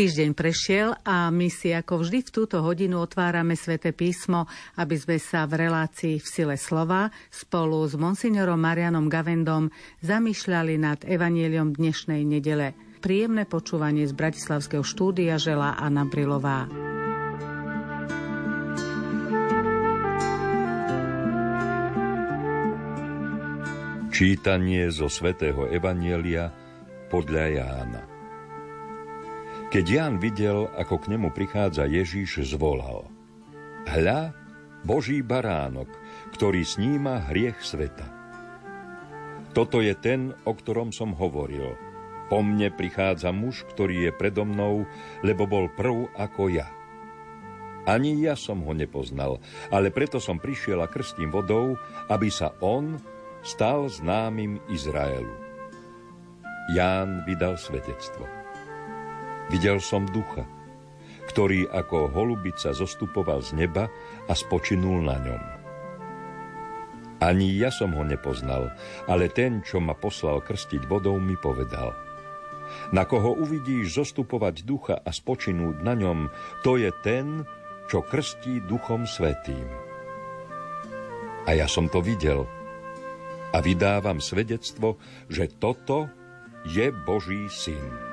Týždeň prešiel a my si ako vždy v túto hodinu otvárame sväté písmo, aby sme sa v relácii v sile slova spolu s monsignorom Marianom Gavendom zamýšľali nad evanieliom dnešnej nedele. Príjemné počúvanie z Bratislavského štúdia želá Anna Brilová. Čítanie zo svätého Evanielia podľa Jána. Keď Ján videl, ako k nemu prichádza Ježíš, zvolal. Hľa, Boží baránok, ktorý sníma hriech sveta. Toto je ten, o ktorom som hovoril. Po mne prichádza muž, ktorý je predo mnou, lebo bol prv ako ja. Ani ja som ho nepoznal, ale preto som prišiel a krstím vodou, aby sa on stal známym Izraelu. Ján vydal svedectvo. Videl som ducha, ktorý ako holubica zostupoval z neba a spočinul na ňom. Ani ja som ho nepoznal, ale ten, čo ma poslal krstiť vodou, mi povedal. Na koho uvidíš zostupovať ducha a spočinúť na ňom, to je ten, čo krstí duchom svetým. A ja som to videl a vydávam svedectvo, že toto je Boží syn.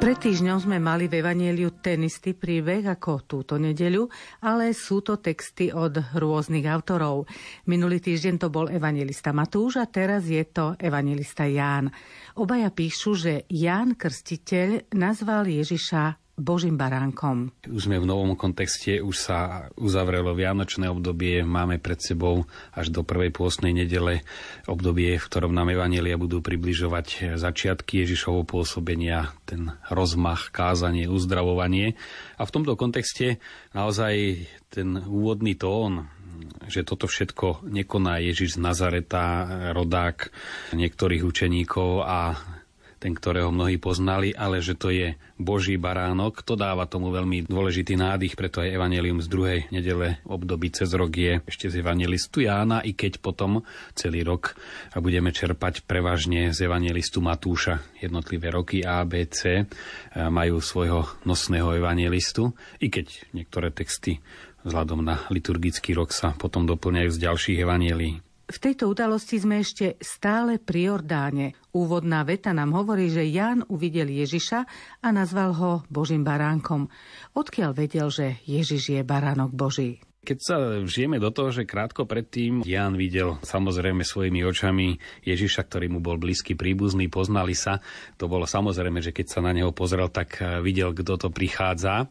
Pred týždňom sme mali v Evangeliu ten istý príbeh ako túto nedeľu, ale sú to texty od rôznych autorov. Minulý týždeň to bol evangelista Matúš a teraz je to evangelista Ján. Obaja píšu, že Ján Krstiteľ nazval Ježiša Božím baránkom. Už sme v novom kontexte, už sa uzavrelo Vianočné obdobie, máme pred sebou až do prvej pôstnej nedele obdobie, v ktorom nám Evanielia budú približovať začiatky Ježišovho pôsobenia, ten rozmach, kázanie, uzdravovanie. A v tomto kontexte naozaj ten úvodný tón, že toto všetko nekoná Ježiš z Nazareta, rodák niektorých učeníkov a ten, ktorého mnohí poznali, ale že to je Boží baránok, to dáva tomu veľmi dôležitý nádych, preto aj Evangelium z druhej nedele období cez rok je ešte z Evangelistu Jána, i keď potom celý rok budeme čerpať prevažne z Evangelistu Matúša. Jednotlivé roky A, B, C majú svojho nosného evangelistu, i keď niektoré texty vzhľadom na liturgický rok sa potom doplňajú z ďalších evanielí. V tejto udalosti sme ešte stále pri Jordáne. Úvodná veta nám hovorí, že Ján uvidel Ježiša a nazval ho Božím baránkom. Odkiaľ vedel, že Ježiš je baránok Boží? Keď sa vžijeme do toho, že krátko predtým Ján videl samozrejme svojimi očami Ježiša, ktorý mu bol blízky príbuzný, poznali sa, to bolo samozrejme, že keď sa na neho pozrel, tak videl, kto to prichádza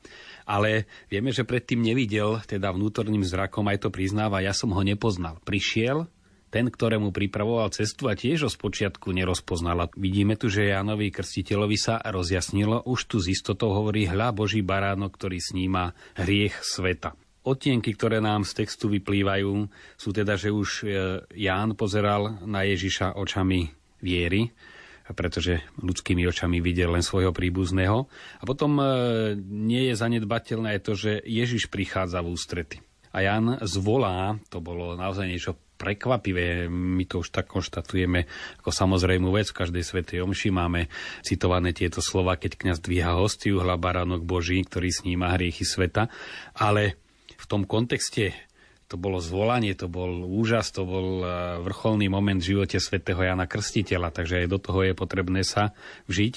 ale vieme, že predtým nevidel, teda vnútorným zrakom aj to priznáva, ja som ho nepoznal. Prišiel, ten, ktorému pripravoval cestu a tiež ho spočiatku nerozpoznala. Vidíme tu, že Jánovi Krstiteľovi sa rozjasnilo, už tu z istotou hovorí hľa Boží baránok, ktorý sníma hriech sveta. Otienky, ktoré nám z textu vyplývajú, sú teda, že už e, Ján pozeral na Ježiša očami viery, pretože ľudskými očami videl len svojho príbuzného. A potom e, nie je zanedbateľné to, že Ježiš prichádza v ústrety. A Jan zvolá, to bolo naozaj niečo prekvapivé. My to už tak konštatujeme ako samozrejmú vec. V každej svetej omši máme citované tieto slova, keď kňaz dvíha hostiu, hla baránok Boží, ktorý sníma hriechy sveta. Ale v tom kontexte to bolo zvolanie, to bol úžas, to bol e, vrcholný moment v živote svätého Jana Krstiteľa, takže aj do toho je potrebné sa vžiť.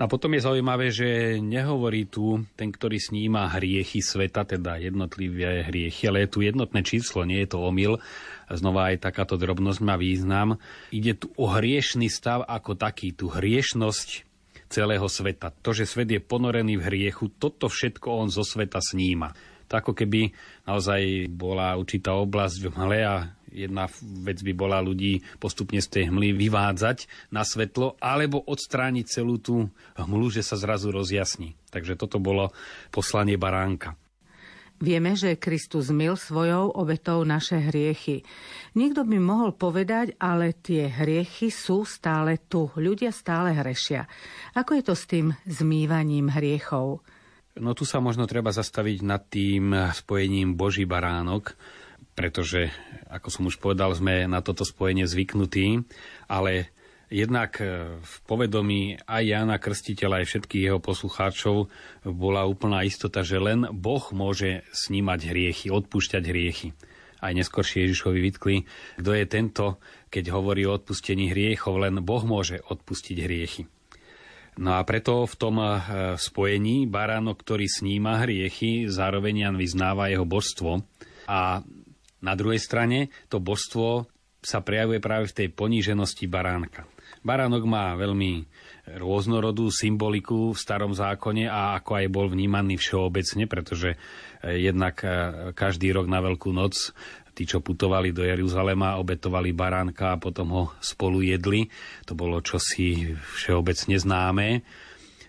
No a potom je zaujímavé, že nehovorí tu ten, ktorý sníma hriechy sveta, teda jednotlivé hriechy, ale je tu jednotné číslo, nie je to omyl. Znova aj takáto drobnosť má význam. Ide tu o hriešný stav ako taký, tú hriešnosť celého sveta. To, že svet je ponorený v hriechu, toto všetko on zo sveta sníma. To ako keby naozaj bola určitá oblasť v hmle a Jedna vec by bola ľudí postupne z tej hmly vyvádzať na svetlo, alebo odstrániť celú tú hmlu, že sa zrazu rozjasní. Takže toto bolo poslanie baránka. Vieme, že Kristus mil svojou obetou naše hriechy. Niekto by mohol povedať, ale tie hriechy sú stále tu. Ľudia stále hrešia. Ako je to s tým zmývaním hriechov? No tu sa možno treba zastaviť nad tým spojením Boží baránok, pretože, ako som už povedal, sme na toto spojenie zvyknutí, ale Jednak e, v povedomí aj Jána Krstiteľa, aj všetkých jeho poslucháčov bola úplná istota, že len Boh môže snímať hriechy, odpúšťať hriechy. Aj neskôršie Ježišovi vytkli, kto je tento, keď hovorí o odpustení hriechov, len Boh môže odpustiť hriechy. No a preto v tom e, spojení baránok, ktorý sníma hriechy, zároveň Jan vyznáva jeho božstvo. A na druhej strane to božstvo sa prejavuje práve v tej poníženosti baránka. Baránok má veľmi rôznorodú symboliku v starom zákone a ako aj bol vnímaný všeobecne, pretože eh, jednak eh, každý rok na Veľkú noc tí, čo putovali do Jeruzalema, obetovali baránka a potom ho spolu jedli. To bolo čosi všeobecne známe.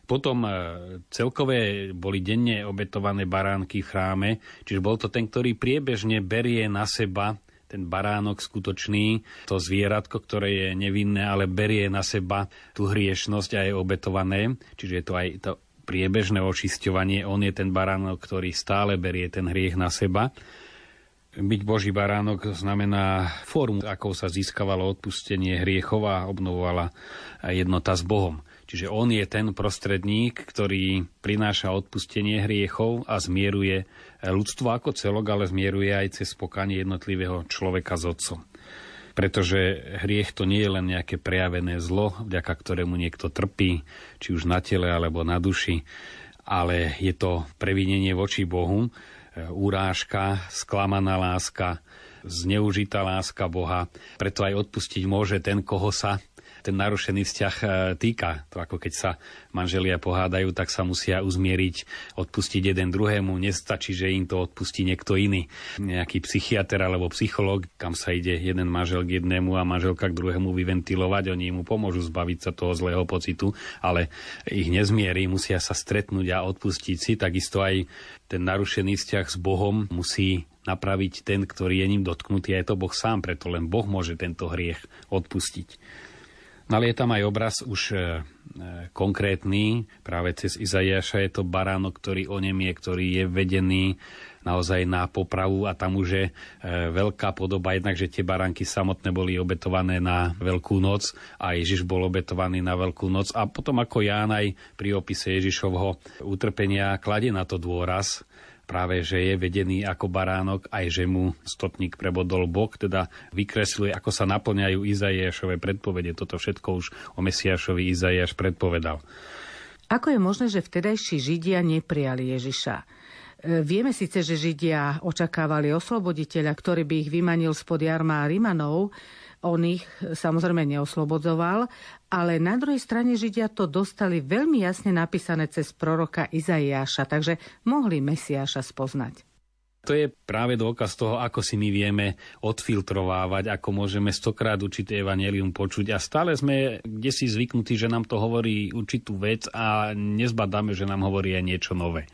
Potom eh, celkové boli denne obetované baránky v chráme, čiže bol to ten, ktorý priebežne berie na seba ten baránok skutočný, to zvieratko, ktoré je nevinné, ale berie na seba tú hriešnosť a je obetované. Čiže je to aj to priebežné očisťovanie. On je ten baránok, ktorý stále berie ten hriech na seba. Byť Boží baránok znamená formu, ako sa získavalo odpustenie hriechov a obnovovala jednota s Bohom. Čiže on je ten prostredník, ktorý prináša odpustenie hriechov a zmieruje ľudstvo ako celok, ale zmieruje aj cez pokanie jednotlivého človeka s otcom. Pretože hriech to nie je len nejaké prejavené zlo, vďaka ktorému niekto trpí, či už na tele alebo na duši, ale je to previnenie voči Bohu, úrážka, sklamaná láska, zneužitá láska Boha. Preto aj odpustiť môže ten, koho sa ten narušený vzťah e, týka. To ako keď sa manželia pohádajú, tak sa musia uzmieriť, odpustiť jeden druhému. Nestačí, že im to odpustí niekto iný. Nejaký psychiatr alebo psychológ, kam sa ide jeden manžel k jednému a manželka k druhému vyventilovať. Oni mu pomôžu zbaviť sa toho zlého pocitu, ale ich nezmierí, musia sa stretnúť a odpustiť si. Takisto aj ten narušený vzťah s Bohom musí napraviť ten, ktorý je ním dotknutý. A je to Boh sám, preto len Boh môže tento hriech odpustiť. Ale je tam aj obraz už e, e, konkrétny, práve cez Izaiáša je to baránok, ktorý onemie, ktorý je vedený naozaj na popravu a tam už je e, veľká podoba, jednak, že tie baránky samotné boli obetované na Veľkú noc a Ježiš bol obetovaný na Veľkú noc. A potom ako Ján aj pri opise Ježišovho utrpenia kladie na to dôraz, práve, že je vedený ako baránok, aj že mu stotník prebodol bok, teda vykresluje, ako sa naplňajú Izaiášové predpovede. Toto všetko už o Mesiášovi Izaiáš predpovedal. Ako je možné, že vtedajší Židia neprijali Ježiša? E, vieme síce, že Židia očakávali osloboditeľa, ktorý by ich vymanil spod jarma Rimanov, on ich samozrejme neoslobodzoval, ale na druhej strane Židia to dostali veľmi jasne napísané cez proroka Izaiáša, takže mohli Mesiáša spoznať. To je práve dôkaz toho, ako si my vieme odfiltrovávať, ako môžeme stokrát určité evanelium počuť a stále sme kde si zvyknutí, že nám to hovorí určitú vec a nezbadáme, že nám hovorí aj niečo nové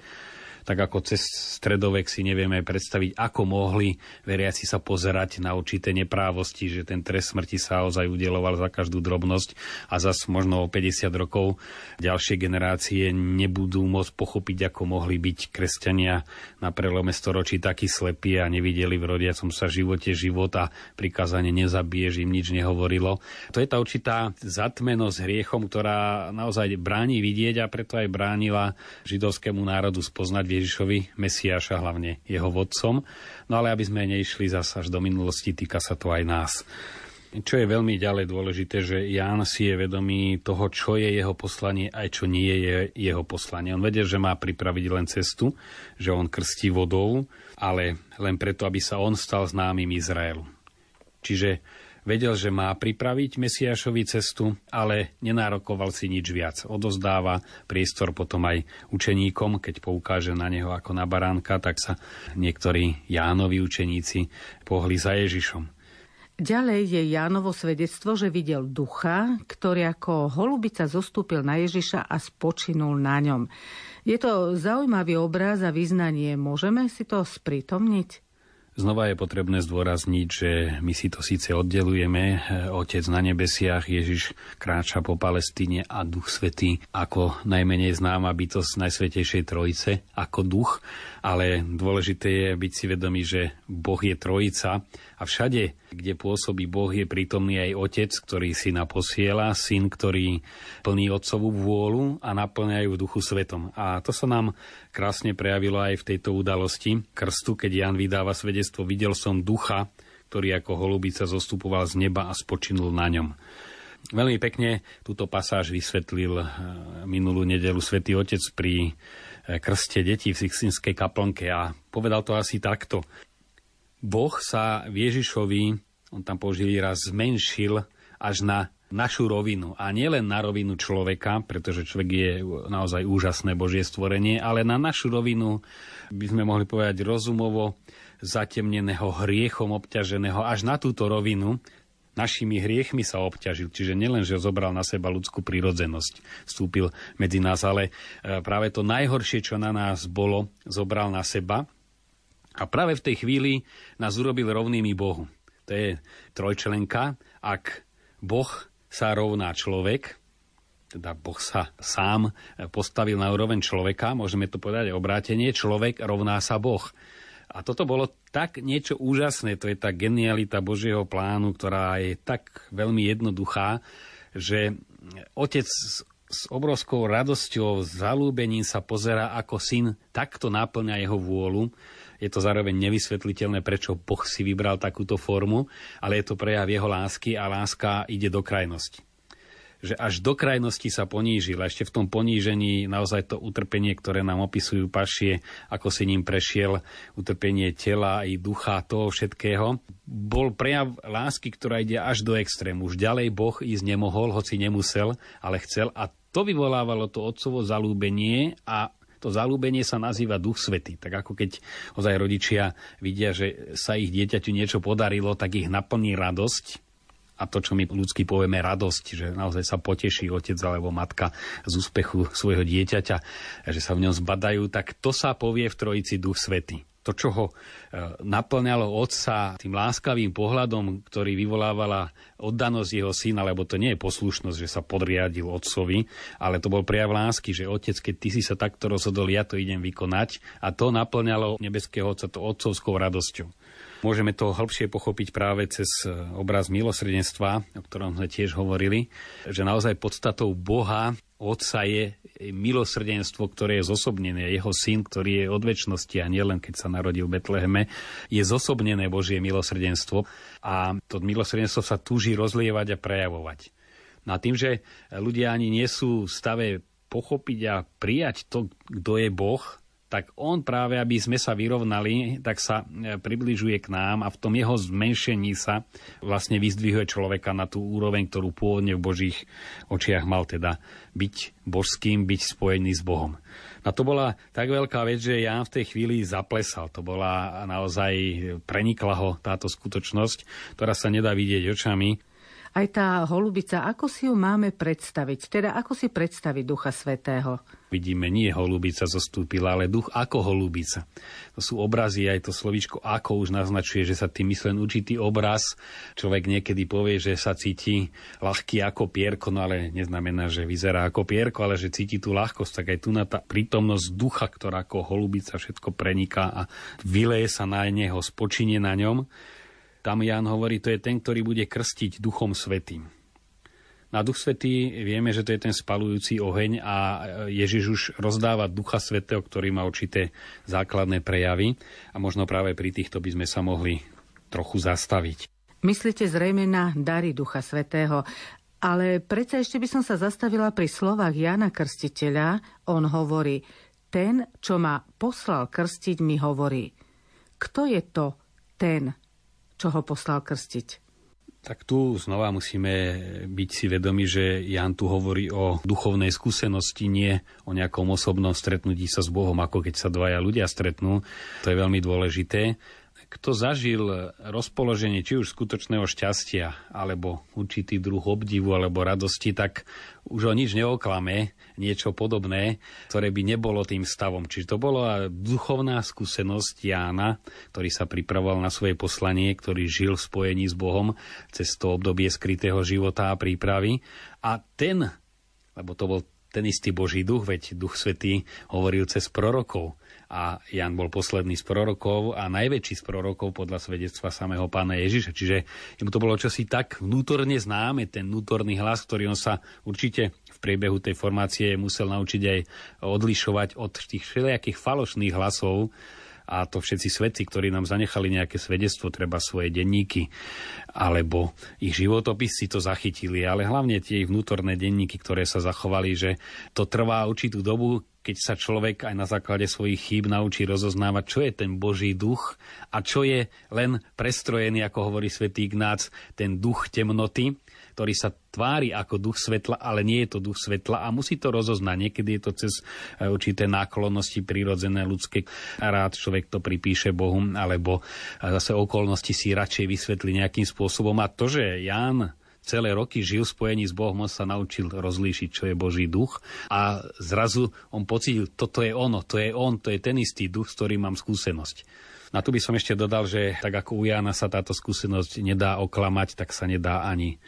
tak ako cez stredovek si nevieme predstaviť, ako mohli veriaci sa pozerať na určité neprávosti, že ten trest smrti sa ozaj udeloval za každú drobnosť a zas možno o 50 rokov ďalšie generácie nebudú môcť pochopiť, ako mohli byť kresťania na prelome storočí takí slepí a nevideli v rodiacom sa živote život a prikázanie nezabiješ im nič nehovorilo. To je tá určitá zatmenosť hriechom, ktorá naozaj bráni vidieť a preto aj bránila židovskému národu spoznať Ježišovi Mesiáša, hlavne jeho vodcom. No ale aby sme neišli zase až do minulosti, týka sa to aj nás. Čo je veľmi ďalej dôležité, že Ján si je vedomý toho, čo je jeho poslanie, aj čo nie je jeho poslanie. On vedel, že má pripraviť len cestu, že on krstí vodou, ale len preto, aby sa on stal známym Izraelu. Čiže Vedel, že má pripraviť Mesiášovi cestu, ale nenárokoval si nič viac. Odozdáva priestor potom aj učeníkom, keď poukáže na neho ako na baránka, tak sa niektorí Jánovi učeníci pohli za Ježišom. Ďalej je Jánovo svedectvo, že videl ducha, ktorý ako holubica zostúpil na Ježiša a spočinul na ňom. Je to zaujímavý obraz a vyznanie. Môžeme si to sprítomniť? Znova je potrebné zdôrazniť, že my si to síce oddelujeme, Otec na nebesiach, Ježiš kráča po Palestíne a Duch Svetý ako najmenej známa bytosť Najsvetejšej Trojice, ako duch, ale dôležité je byť si vedomý, že Boh je Trojica a všade, kde pôsobí Boh, je prítomný aj Otec, ktorý syna posiela, syn, ktorý plní Otcovú vôľu a naplňajú duchu svetom. A to sa nám krásne prejavilo aj v tejto udalosti krstu, keď Jan vydáva svedectvo Videl som ducha, ktorý ako holubica zostupoval z neba a spočinul na ňom. Veľmi pekne túto pasáž vysvetlil eh, minulú nedelu svätý Otec pri eh, krste detí v Sixtinskej kaplnke a povedal to asi takto. Boh sa Ježišovi, on tam použil raz, zmenšil až na našu rovinu. A nielen na rovinu človeka, pretože človek je naozaj úžasné Božie stvorenie, ale na našu rovinu, by sme mohli povedať rozumovo, zatemneného hriechom obťaženého až na túto rovinu, našimi hriechmi sa obťažil. Čiže nielen, že zobral na seba ľudskú prírodzenosť, vstúpil medzi nás, ale e, práve to najhoršie, čo na nás bolo, zobral na seba a práve v tej chvíli nás urobil rovnými Bohu. To je trojčlenka. Ak Boh sa rovná človek, teda Boh sa sám postavil na úroveň človeka, môžeme to povedať obrátenie, človek rovná sa Boh. A toto bolo tak niečo úžasné, to je tá genialita Božieho plánu, ktorá je tak veľmi jednoduchá, že otec s obrovskou radosťou, zalúbením sa pozera, ako syn takto náplňa jeho vôľu je to zároveň nevysvetliteľné, prečo Boh si vybral takúto formu, ale je to prejav jeho lásky a láska ide do krajnosti že až do krajnosti sa ponížil. A ešte v tom ponížení naozaj to utrpenie, ktoré nám opisujú pašie, ako si ním prešiel, utrpenie tela i ducha, toho všetkého, bol prejav lásky, ktorá ide až do extrému. Už ďalej Boh ísť nemohol, hoci nemusel, ale chcel. A to vyvolávalo to otcovo zalúbenie a to zalúbenie sa nazýva Duch Svety. Tak ako keď ozaj rodičia vidia, že sa ich dieťaťu niečo podarilo, tak ich naplní radosť, a to, čo my ľudsky povieme radosť, že naozaj sa poteší otec alebo matka z úspechu svojho dieťaťa, že sa v ňom zbadajú, tak to sa povie v Trojici Duch Svety to, čo ho e, naplňalo otca tým láskavým pohľadom, ktorý vyvolávala oddanosť jeho syna, lebo to nie je poslušnosť, že sa podriadil otcovi, ale to bol prejav lásky, že otec, keď ty si sa takto rozhodol, ja to idem vykonať a to naplňalo nebeského otca to otcovskou radosťou. Môžeme to hĺbšie pochopiť práve cez e, obraz milosrdenstva, o ktorom sme tiež hovorili, že naozaj podstatou Boha Otca je milosrdenstvo, ktoré je zosobnené. Jeho syn, ktorý je od väčšnosti a nielen keď sa narodil v Betleheme, je zosobnené Božie milosrdenstvo a to milosrdenstvo sa túži rozlievať a prejavovať. No a tým, že ľudia ani nie sú v stave pochopiť a prijať to, kto je Boh, tak on práve, aby sme sa vyrovnali, tak sa e, približuje k nám a v tom jeho zmenšení sa vlastne vyzdvihuje človeka na tú úroveň, ktorú pôvodne v Božích očiach mal teda byť božským, byť spojený s Bohom. A to bola tak veľká vec, že ja v tej chvíli zaplesal. To bola naozaj, prenikla ho táto skutočnosť, ktorá sa nedá vidieť očami aj tá holubica, ako si ju máme predstaviť? Teda ako si predstaviť Ducha Svetého? Vidíme, nie holubica zostúpila, ale duch ako holubica. To sú obrazy, aj to slovíčko ako už naznačuje, že sa tým myslen určitý obraz. Človek niekedy povie, že sa cíti ľahký ako pierko, no ale neznamená, že vyzerá ako pierko, ale že cíti tú ľahkosť. Tak aj tu na tá prítomnosť ducha, ktorá ako holubica všetko preniká a vyleje sa na neho, spočinie na ňom tam Jan hovorí, to je ten, ktorý bude krstiť Duchom Svetým. Na Duch Svetý vieme, že to je ten spalujúci oheň a Ježiš už rozdáva Ducha Svetého, ktorý má určité základné prejavy a možno práve pri týchto by sme sa mohli trochu zastaviť. Myslíte zrejme na dary Ducha Svetého, ale predsa ešte by som sa zastavila pri slovách Jana Krstiteľa. On hovorí, ten, čo ma poslal krstiť, mi hovorí. Kto je to ten, čo ho poslal krstiť. Tak tu znova musíme byť si vedomi, že Jan tu hovorí o duchovnej skúsenosti, nie o nejakom osobnom stretnutí sa s Bohom, ako keď sa dvaja ľudia stretnú. To je veľmi dôležité. Kto zažil rozpoloženie či už skutočného šťastia, alebo určitý druh obdivu alebo radosti, tak už o nič neoklame, niečo podobné, ktoré by nebolo tým stavom. Čiže to bola duchovná skúsenosť Jána, ktorý sa pripravoval na svoje poslanie, ktorý žil v spojení s Bohom cez to obdobie skrytého života a prípravy. A ten, lebo to bol ten istý Boží duch, veď Duch Svetý hovoril cez prorokov a Jan bol posledný z prorokov a najväčší z prorokov podľa svedectva samého pána Ježiša. Čiže mu to bolo čosi tak vnútorne známe, ten vnútorný hlas, ktorý on sa určite v priebehu tej formácie musel naučiť aj odlišovať od tých všelijakých falošných hlasov, a to všetci svedci, ktorí nám zanechali nejaké svedectvo, treba svoje denníky, alebo ich životopisy to zachytili, ale hlavne tie vnútorné denníky, ktoré sa zachovali, že to trvá určitú dobu, keď sa človek aj na základe svojich chýb naučí rozoznávať, čo je ten Boží duch a čo je len prestrojený, ako hovorí svätý Ignác, ten duch temnoty, ktorý sa tvári ako duch svetla, ale nie je to duch svetla a musí to rozoznať. Niekedy je to cez e, určité náklonnosti prírodzené ľudské. Rád človek to pripíše Bohu, alebo zase okolnosti si radšej vysvetlí nejakým spôsobom. A to, že Ján celé roky žil v spojení s Bohom, on sa naučil rozlíšiť, čo je Boží duch a zrazu on pocítil, toto je ono, to je on, to je ten istý duch, s ktorým mám skúsenosť. A tu by som ešte dodal, že tak ako u Jána sa táto skúsenosť nedá oklamať, tak sa nedá ani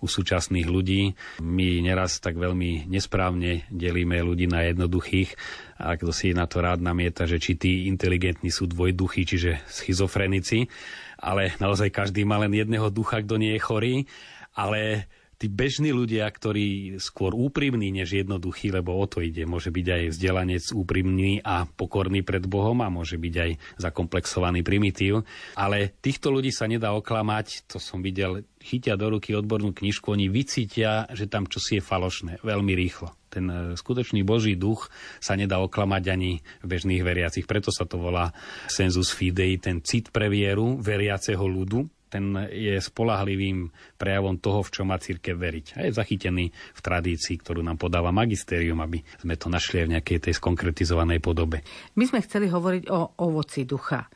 u súčasných ľudí. My neraz tak veľmi nesprávne delíme ľudí na jednoduchých a kto si na to rád namieta, že či tí inteligentní sú dvojduchy, čiže schizofrenici, ale naozaj každý má len jedného ducha, kto nie je chorý, ale tí bežní ľudia, ktorí skôr úprimní než jednoduchí, lebo o to ide. Môže byť aj vzdelanec úprimný a pokorný pred Bohom a môže byť aj zakomplexovaný primitív. Ale týchto ľudí sa nedá oklamať, to som videl, chytia do ruky odbornú knižku, oni vycítia, že tam čosi je falošné veľmi rýchlo. Ten e, skutočný Boží duch sa nedá oklamať ani v bežných veriacich. Preto sa to volá sensus fidei, ten cit pre vieru veriaceho ľudu, ten je spolahlivým prejavom toho, v čo má církev veriť. A je zachytený v tradícii, ktorú nám podáva magistérium, aby sme to našli aj v nejakej tej skonkretizovanej podobe. My sme chceli hovoriť o ovoci ducha.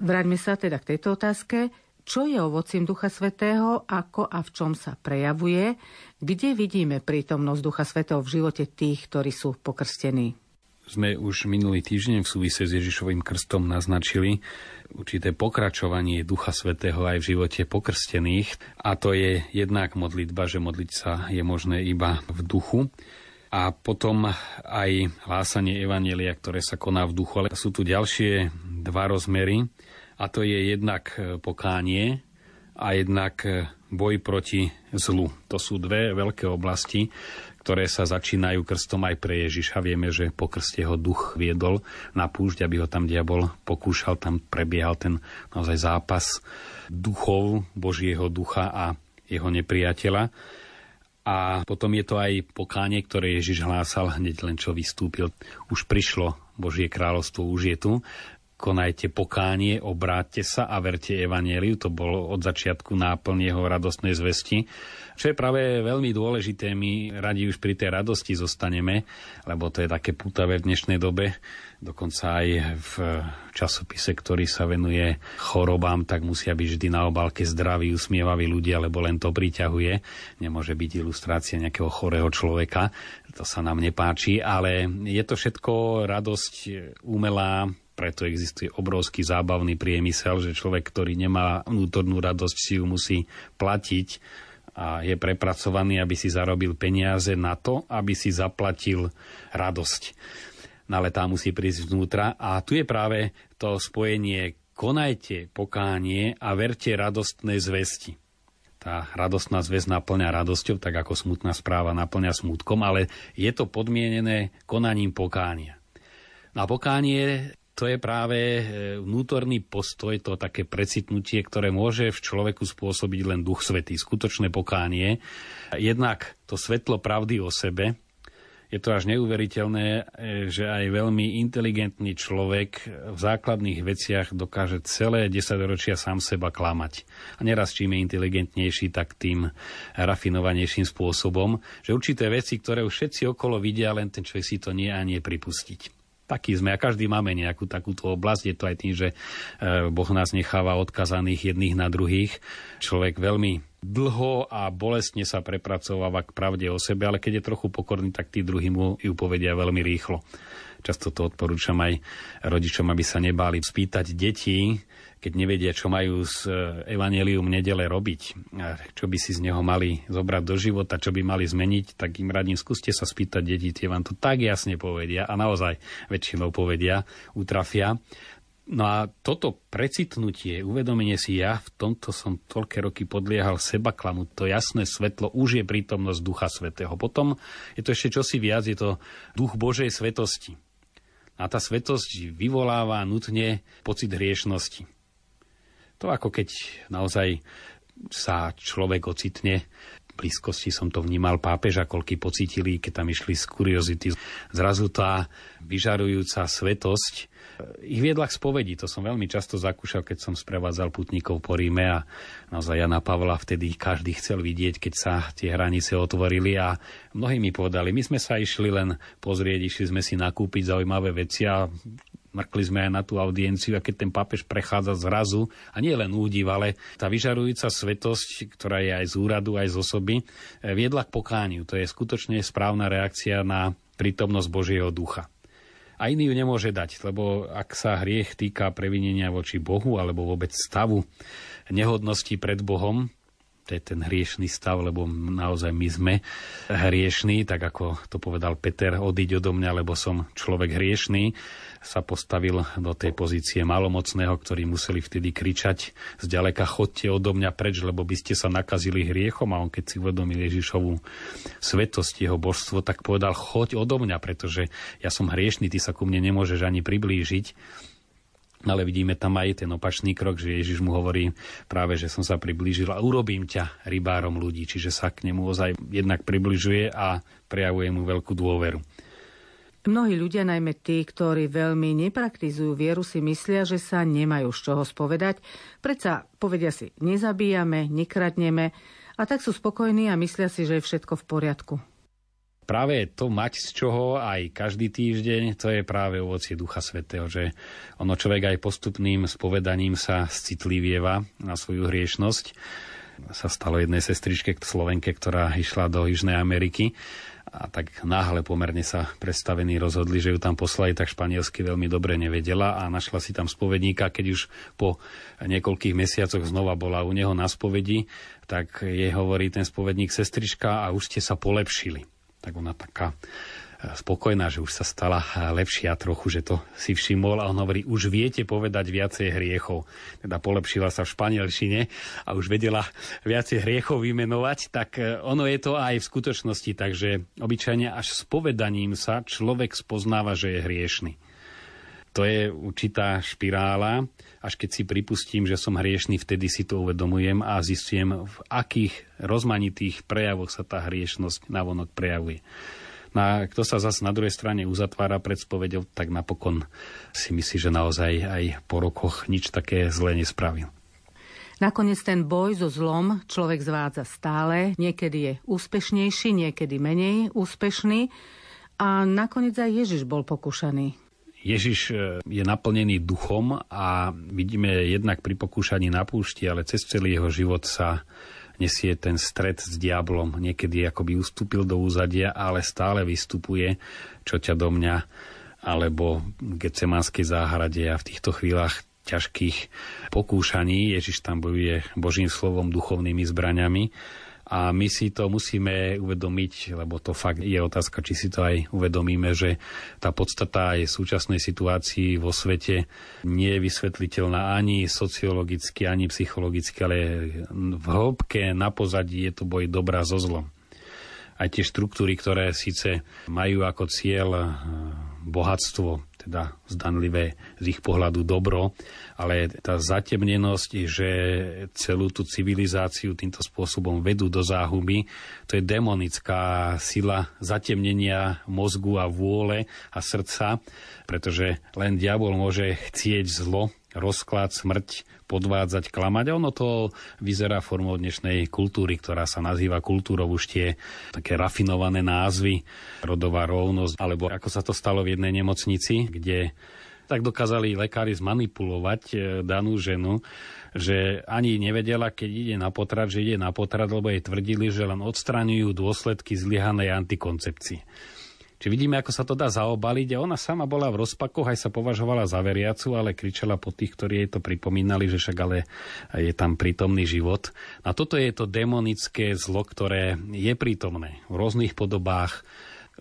Vráťme sa teda k tejto otázke. Čo je ovocím Ducha Svetého, ako a v čom sa prejavuje, kde vidíme prítomnosť Ducha Svetého v živote tých, ktorí sú pokrstení? sme už minulý týždeň v súvise s Ježišovým krstom naznačili určité pokračovanie Ducha Svetého aj v živote pokrstených. A to je jednak modlitba, že modliť sa je možné iba v duchu. A potom aj hlásanie Evanelia, ktoré sa koná v duchu. Ale sú tu ďalšie dva rozmery. A to je jednak pokánie a jednak boj proti zlu. To sú dve veľké oblasti, ktoré sa začínajú krstom aj pre Ježiša. Vieme, že po krste ho duch viedol na púšť, aby ho tam diabol pokúšal. Tam prebiehal ten naozaj zápas duchov, Božieho ducha a jeho nepriateľa. A potom je to aj pokánie, ktoré Ježiš hlásal hneď len čo vystúpil. Už prišlo Božie kráľovstvo, už je tu konajte pokánie, obráťte sa a verte evanieliu. To bolo od začiatku náplň jeho radostnej zvesti. Čo je práve veľmi dôležité, my radi už pri tej radosti zostaneme, lebo to je také putavé v dnešnej dobe. Dokonca aj v časopise, ktorý sa venuje chorobám, tak musia byť vždy na obálke zdraví, usmievaví ľudia, lebo len to priťahuje. Nemôže byť ilustrácia nejakého chorého človeka. To sa nám nepáči, ale je to všetko radosť umelá, preto existuje obrovský zábavný priemysel, že človek, ktorý nemá vnútornú radosť, si ju musí platiť a je prepracovaný, aby si zarobil peniaze na to, aby si zaplatil radosť. No ale tá musí prísť vnútra a tu je práve to spojenie konajte pokánie a verte radostnej zvesti. Tá radostná zväzť naplňa radosťou, tak ako smutná správa naplňa smutkom, ale je to podmienené konaním pokánia. Na pokánie to je práve e, vnútorný postoj, to také precitnutie, ktoré môže v človeku spôsobiť len duch svetý, skutočné pokánie. Jednak to svetlo pravdy o sebe, je to až neuveriteľné, e, že aj veľmi inteligentný človek v základných veciach dokáže celé desaťročia sám seba klamať. A neraz čím je inteligentnejší, tak tým rafinovanejším spôsobom, že určité veci, ktoré už všetci okolo vidia, len ten človek si to nie a nie pripustiť. Taký sme a každý máme nejakú takúto oblasť. Je to aj tým, že e, Boh nás necháva odkazaných jedných na druhých. Človek veľmi dlho a bolestne sa prepracováva k pravde o sebe, ale keď je trochu pokorný, tak tí druhí mu ju povedia veľmi rýchlo. Často to odporúčam aj rodičom, aby sa nebáli spýtať detí, keď nevedia, čo majú z e, Evangelium nedele robiť, čo by si z neho mali zobrať do života, čo by mali zmeniť, tak im radím, skúste sa spýtať deti, tie vám to tak jasne povedia a naozaj väčšinou povedia, utrafia. No a toto precitnutie, uvedomenie si ja, v tomto som toľké roky podliehal seba klamu, to jasné svetlo už je prítomnosť Ducha Svetého. Potom je to ešte čosi viac, je to duch Božej svetosti. A tá svetosť vyvoláva nutne pocit hriešnosti. To ako keď naozaj sa človek ocitne v blízkosti som to vnímal pápeža, koľky pocitili, keď tam išli z kuriozity. Zrazu tá vyžarujúca svetosť ich viedla k spovedi. To som veľmi často zakúšal, keď som sprevádzal putníkov po Ríme a naozaj Jana Pavla vtedy každý chcel vidieť, keď sa tie hranice otvorili a mnohí mi povedali, my sme sa išli len pozrieť, išli sme si nakúpiť zaujímavé veci a mrkli sme aj na tú audienciu a keď ten pápež prechádza zrazu, a nie len údiv, ale tá vyžarujúca svetosť, ktorá je aj z úradu, aj z osoby, eh, viedla k pokániu. To je skutočne správna reakcia na prítomnosť Božieho ducha. A iný ju nemôže dať, lebo ak sa hriech týka previnenia voči Bohu alebo vôbec stavu nehodnosti pred Bohom, to je ten hriešný stav, lebo naozaj my sme hriešní, tak ako to povedal Peter, odiť odo mňa, lebo som človek hriešný, sa postavil do tej pozície malomocného, ktorí museli vtedy kričať zďaleka chodte odo mňa preč, lebo by ste sa nakazili hriechom a on keď si uvedomil Ježišovú svetosť, jeho božstvo, tak povedal choď odo mňa, pretože ja som hriešný, ty sa ku mne nemôžeš ani priblížiť. Ale vidíme tam aj ten opačný krok, že Ježiš mu hovorí práve, že som sa priblížil a urobím ťa rybárom ľudí. Čiže sa k nemu ozaj jednak približuje a prejavuje mu veľkú dôveru. Mnohí ľudia, najmä tí, ktorí veľmi nepraktizujú vieru, si myslia, že sa nemajú z čoho spovedať. Predsa povedia si, nezabíjame, nekradneme a tak sú spokojní a myslia si, že je všetko v poriadku. Práve to mať z čoho aj každý týždeň, to je práve ovocie Ducha Svetého, že ono človek aj postupným spovedaním sa citlivieva na svoju hriešnosť. Sa stalo jednej sestričke Slovenke, ktorá išla do Južnej Ameriky a tak náhle pomerne sa predstavení rozhodli, že ju tam poslali, tak španielsky veľmi dobre nevedela a našla si tam spovedníka, keď už po niekoľkých mesiacoch znova bola u neho na spovedi, tak jej hovorí ten spovedník, sestrička, a už ste sa polepšili. Tak ona taká spokojná, že už sa stala lepšia trochu, že to si všimol a on hovorí, už viete povedať viacej hriechov. Teda polepšila sa v španielčine a už vedela viacej hriechov vymenovať, tak e, ono je to aj v skutočnosti, takže obyčajne až s povedaním sa človek spoznáva, že je hriešný. To je určitá špirála, až keď si pripustím, že som hriešný, vtedy si to uvedomujem a zistujem, v akých rozmanitých prejavoch sa tá hriešnosť navonok prejavuje. No a kto sa zase na druhej strane uzatvára pred spovedou, tak napokon si myslí, že naozaj aj po rokoch nič také zlé nespravil. Nakoniec ten boj so zlom človek zvádza stále, niekedy je úspešnejší, niekedy menej úspešný a nakoniec aj Ježiš bol pokúšaný. Ježiš e, je naplnený duchom a vidíme jednak pri pokúšaní na púšti, ale cez celý jeho život sa nesie ten stred s diablom. Niekedy akoby ustúpil do úzadia, ale stále vystupuje, čo ťa do mňa, alebo v Getsemanskej záhrade a v týchto chvíľach ťažkých pokúšaní. Ježiš tam bojuje Božím slovom, duchovnými zbraňami a my si to musíme uvedomiť, lebo to fakt je otázka, či si to aj uvedomíme, že tá podstata aj súčasnej situácii vo svete nie je vysvetliteľná ani sociologicky, ani psychologicky, ale v hĺbke na pozadí je to boj dobrá so zlom. Aj tie štruktúry, ktoré síce majú ako cieľ eh, bohatstvo, teda zdanlivé z ich pohľadu dobro, ale tá zatemnenosť, že celú tú civilizáciu týmto spôsobom vedú do záhuby, to je demonická sila zatemnenia mozgu a vôle a srdca, pretože len diabol môže chcieť zlo rozklad, smrť, podvádzať, klamať. A ono to vyzerá formou dnešnej kultúry, ktorá sa nazýva kultúrou už tie také rafinované názvy, rodová rovnosť, alebo ako sa to stalo v jednej nemocnici, kde tak dokázali lekári zmanipulovať e, danú ženu, že ani nevedela, keď ide na potrat, že ide na potrat, lebo jej tvrdili, že len odstraňujú dôsledky zlyhanej antikoncepcie. Či vidíme, ako sa to dá zaobaliť a ona sama bola v rozpakoch, aj sa považovala za veriacu, ale kričala po tých, ktorí jej to pripomínali, že však ale je tam prítomný život. A toto je to demonické zlo, ktoré je prítomné v rôznych podobách.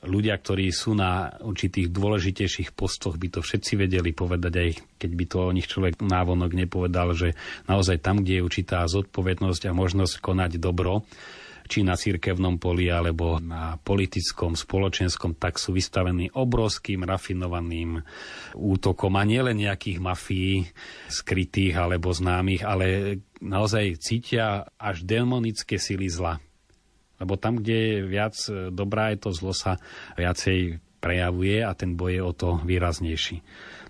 Ľudia, ktorí sú na určitých dôležitejších postoch, by to všetci vedeli povedať, aj keď by to o nich človek návonok nepovedal, že naozaj tam, kde je určitá zodpovednosť a možnosť konať dobro, či na cirkevnom poli alebo na politickom, spoločenskom, tak sú vystavení obrovským rafinovaným útokom a nielen nejakých mafií skrytých alebo známych, ale naozaj cítia až demonické sily zla. Lebo tam, kde je viac dobrá, je to zlo sa viacej prejavuje a ten boj je o to výraznejší.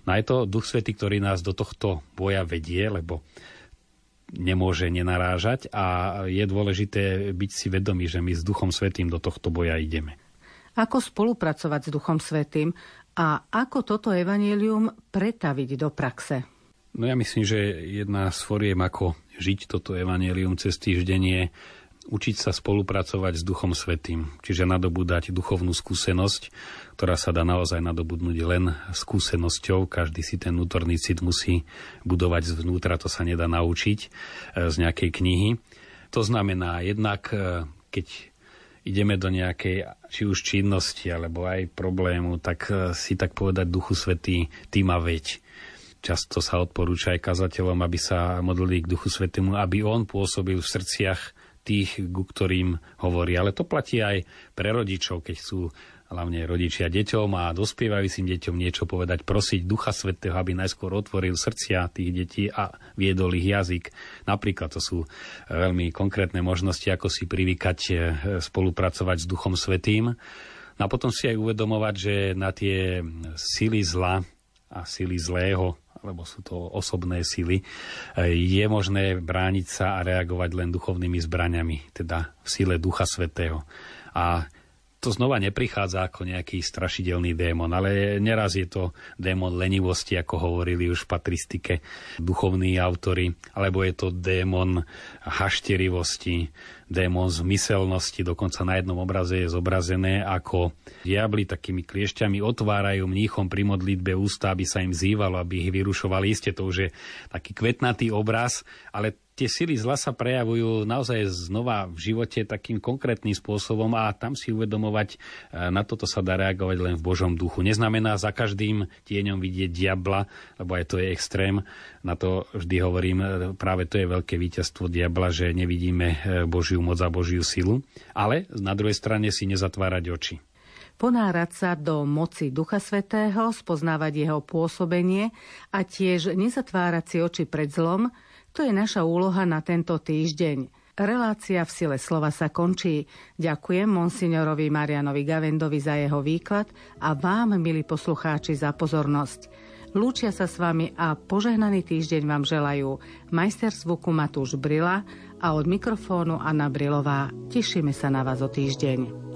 No je to Duch Svety, ktorý nás do tohto boja vedie, lebo nemôže nenarážať a je dôležité byť si vedomý, že my s Duchom Svetým do tohto boja ideme. Ako spolupracovať s Duchom Svetým a ako toto evanelium pretaviť do praxe? No ja myslím, že jedna z foriem, ako žiť toto evanelium cez týždeň je učiť sa spolupracovať s Duchom Svetým, čiže nadobúdať duchovnú skúsenosť, ktorá sa dá naozaj nadobudnúť len skúsenosťou. Každý si ten vnútorný cit musí budovať zvnútra, to sa nedá naučiť e, z nejakej knihy. To znamená, jednak e, keď ideme do nejakej či už činnosti alebo aj problému, tak e, si tak povedať Duchu Svetý, ty ma veď. Často sa odporúča aj kazateľom, aby sa modlili k Duchu Svetému, aby on pôsobil v srdciach tých, ku ktorým hovorí. Ale to platí aj pre rodičov, keď sú hlavne rodičia deťom a dospievajúcim deťom niečo povedať, prosiť Ducha Svetého, aby najskôr otvoril srdcia tých detí a viedol ich jazyk. Napríklad to sú veľmi konkrétne možnosti, ako si privykať e, spolupracovať s Duchom Svetým. No a potom si aj uvedomovať, že na tie sily zla a sily zlého lebo sú to osobné sily, je možné brániť sa a reagovať len duchovnými zbraniami, teda v sile Ducha Svetého. A to znova neprichádza ako nejaký strašidelný démon, ale neraz je to démon lenivosti, ako hovorili už v patristike duchovní autory, alebo je to démon hašterivosti, démon zmyselnosti, dokonca na jednom obraze je zobrazené, ako diabli takými kliešťami otvárajú mníchom pri modlitbe ústa, aby sa im zývalo, aby ich vyrušovali. Isté to už je taký kvetnatý obraz, ale tie sily zla sa prejavujú naozaj znova v živote takým konkrétnym spôsobom a tam si uvedomovať, e, na toto sa dá reagovať len v Božom duchu. Neznamená za každým tieňom vidieť diabla, lebo aj to je extrém. Na to vždy hovorím, e, práve to je veľké víťazstvo diabla, že nevidíme e, Božiu moc a Božiu silu, ale na druhej strane si nezatvárať oči ponárať sa do moci Ducha Svetého, spoznávať jeho pôsobenie a tiež nezatvárať si oči pred zlom, to je naša úloha na tento týždeň. Relácia v sile slova sa končí. Ďakujem monsignorovi Marianovi Gavendovi za jeho výklad a vám, milí poslucháči, za pozornosť. Lúčia sa s vami a požehnaný týždeň vám želajú majster zvuku Matúš Brila a od mikrofónu Anna Brilová. Tešíme sa na vás o týždeň.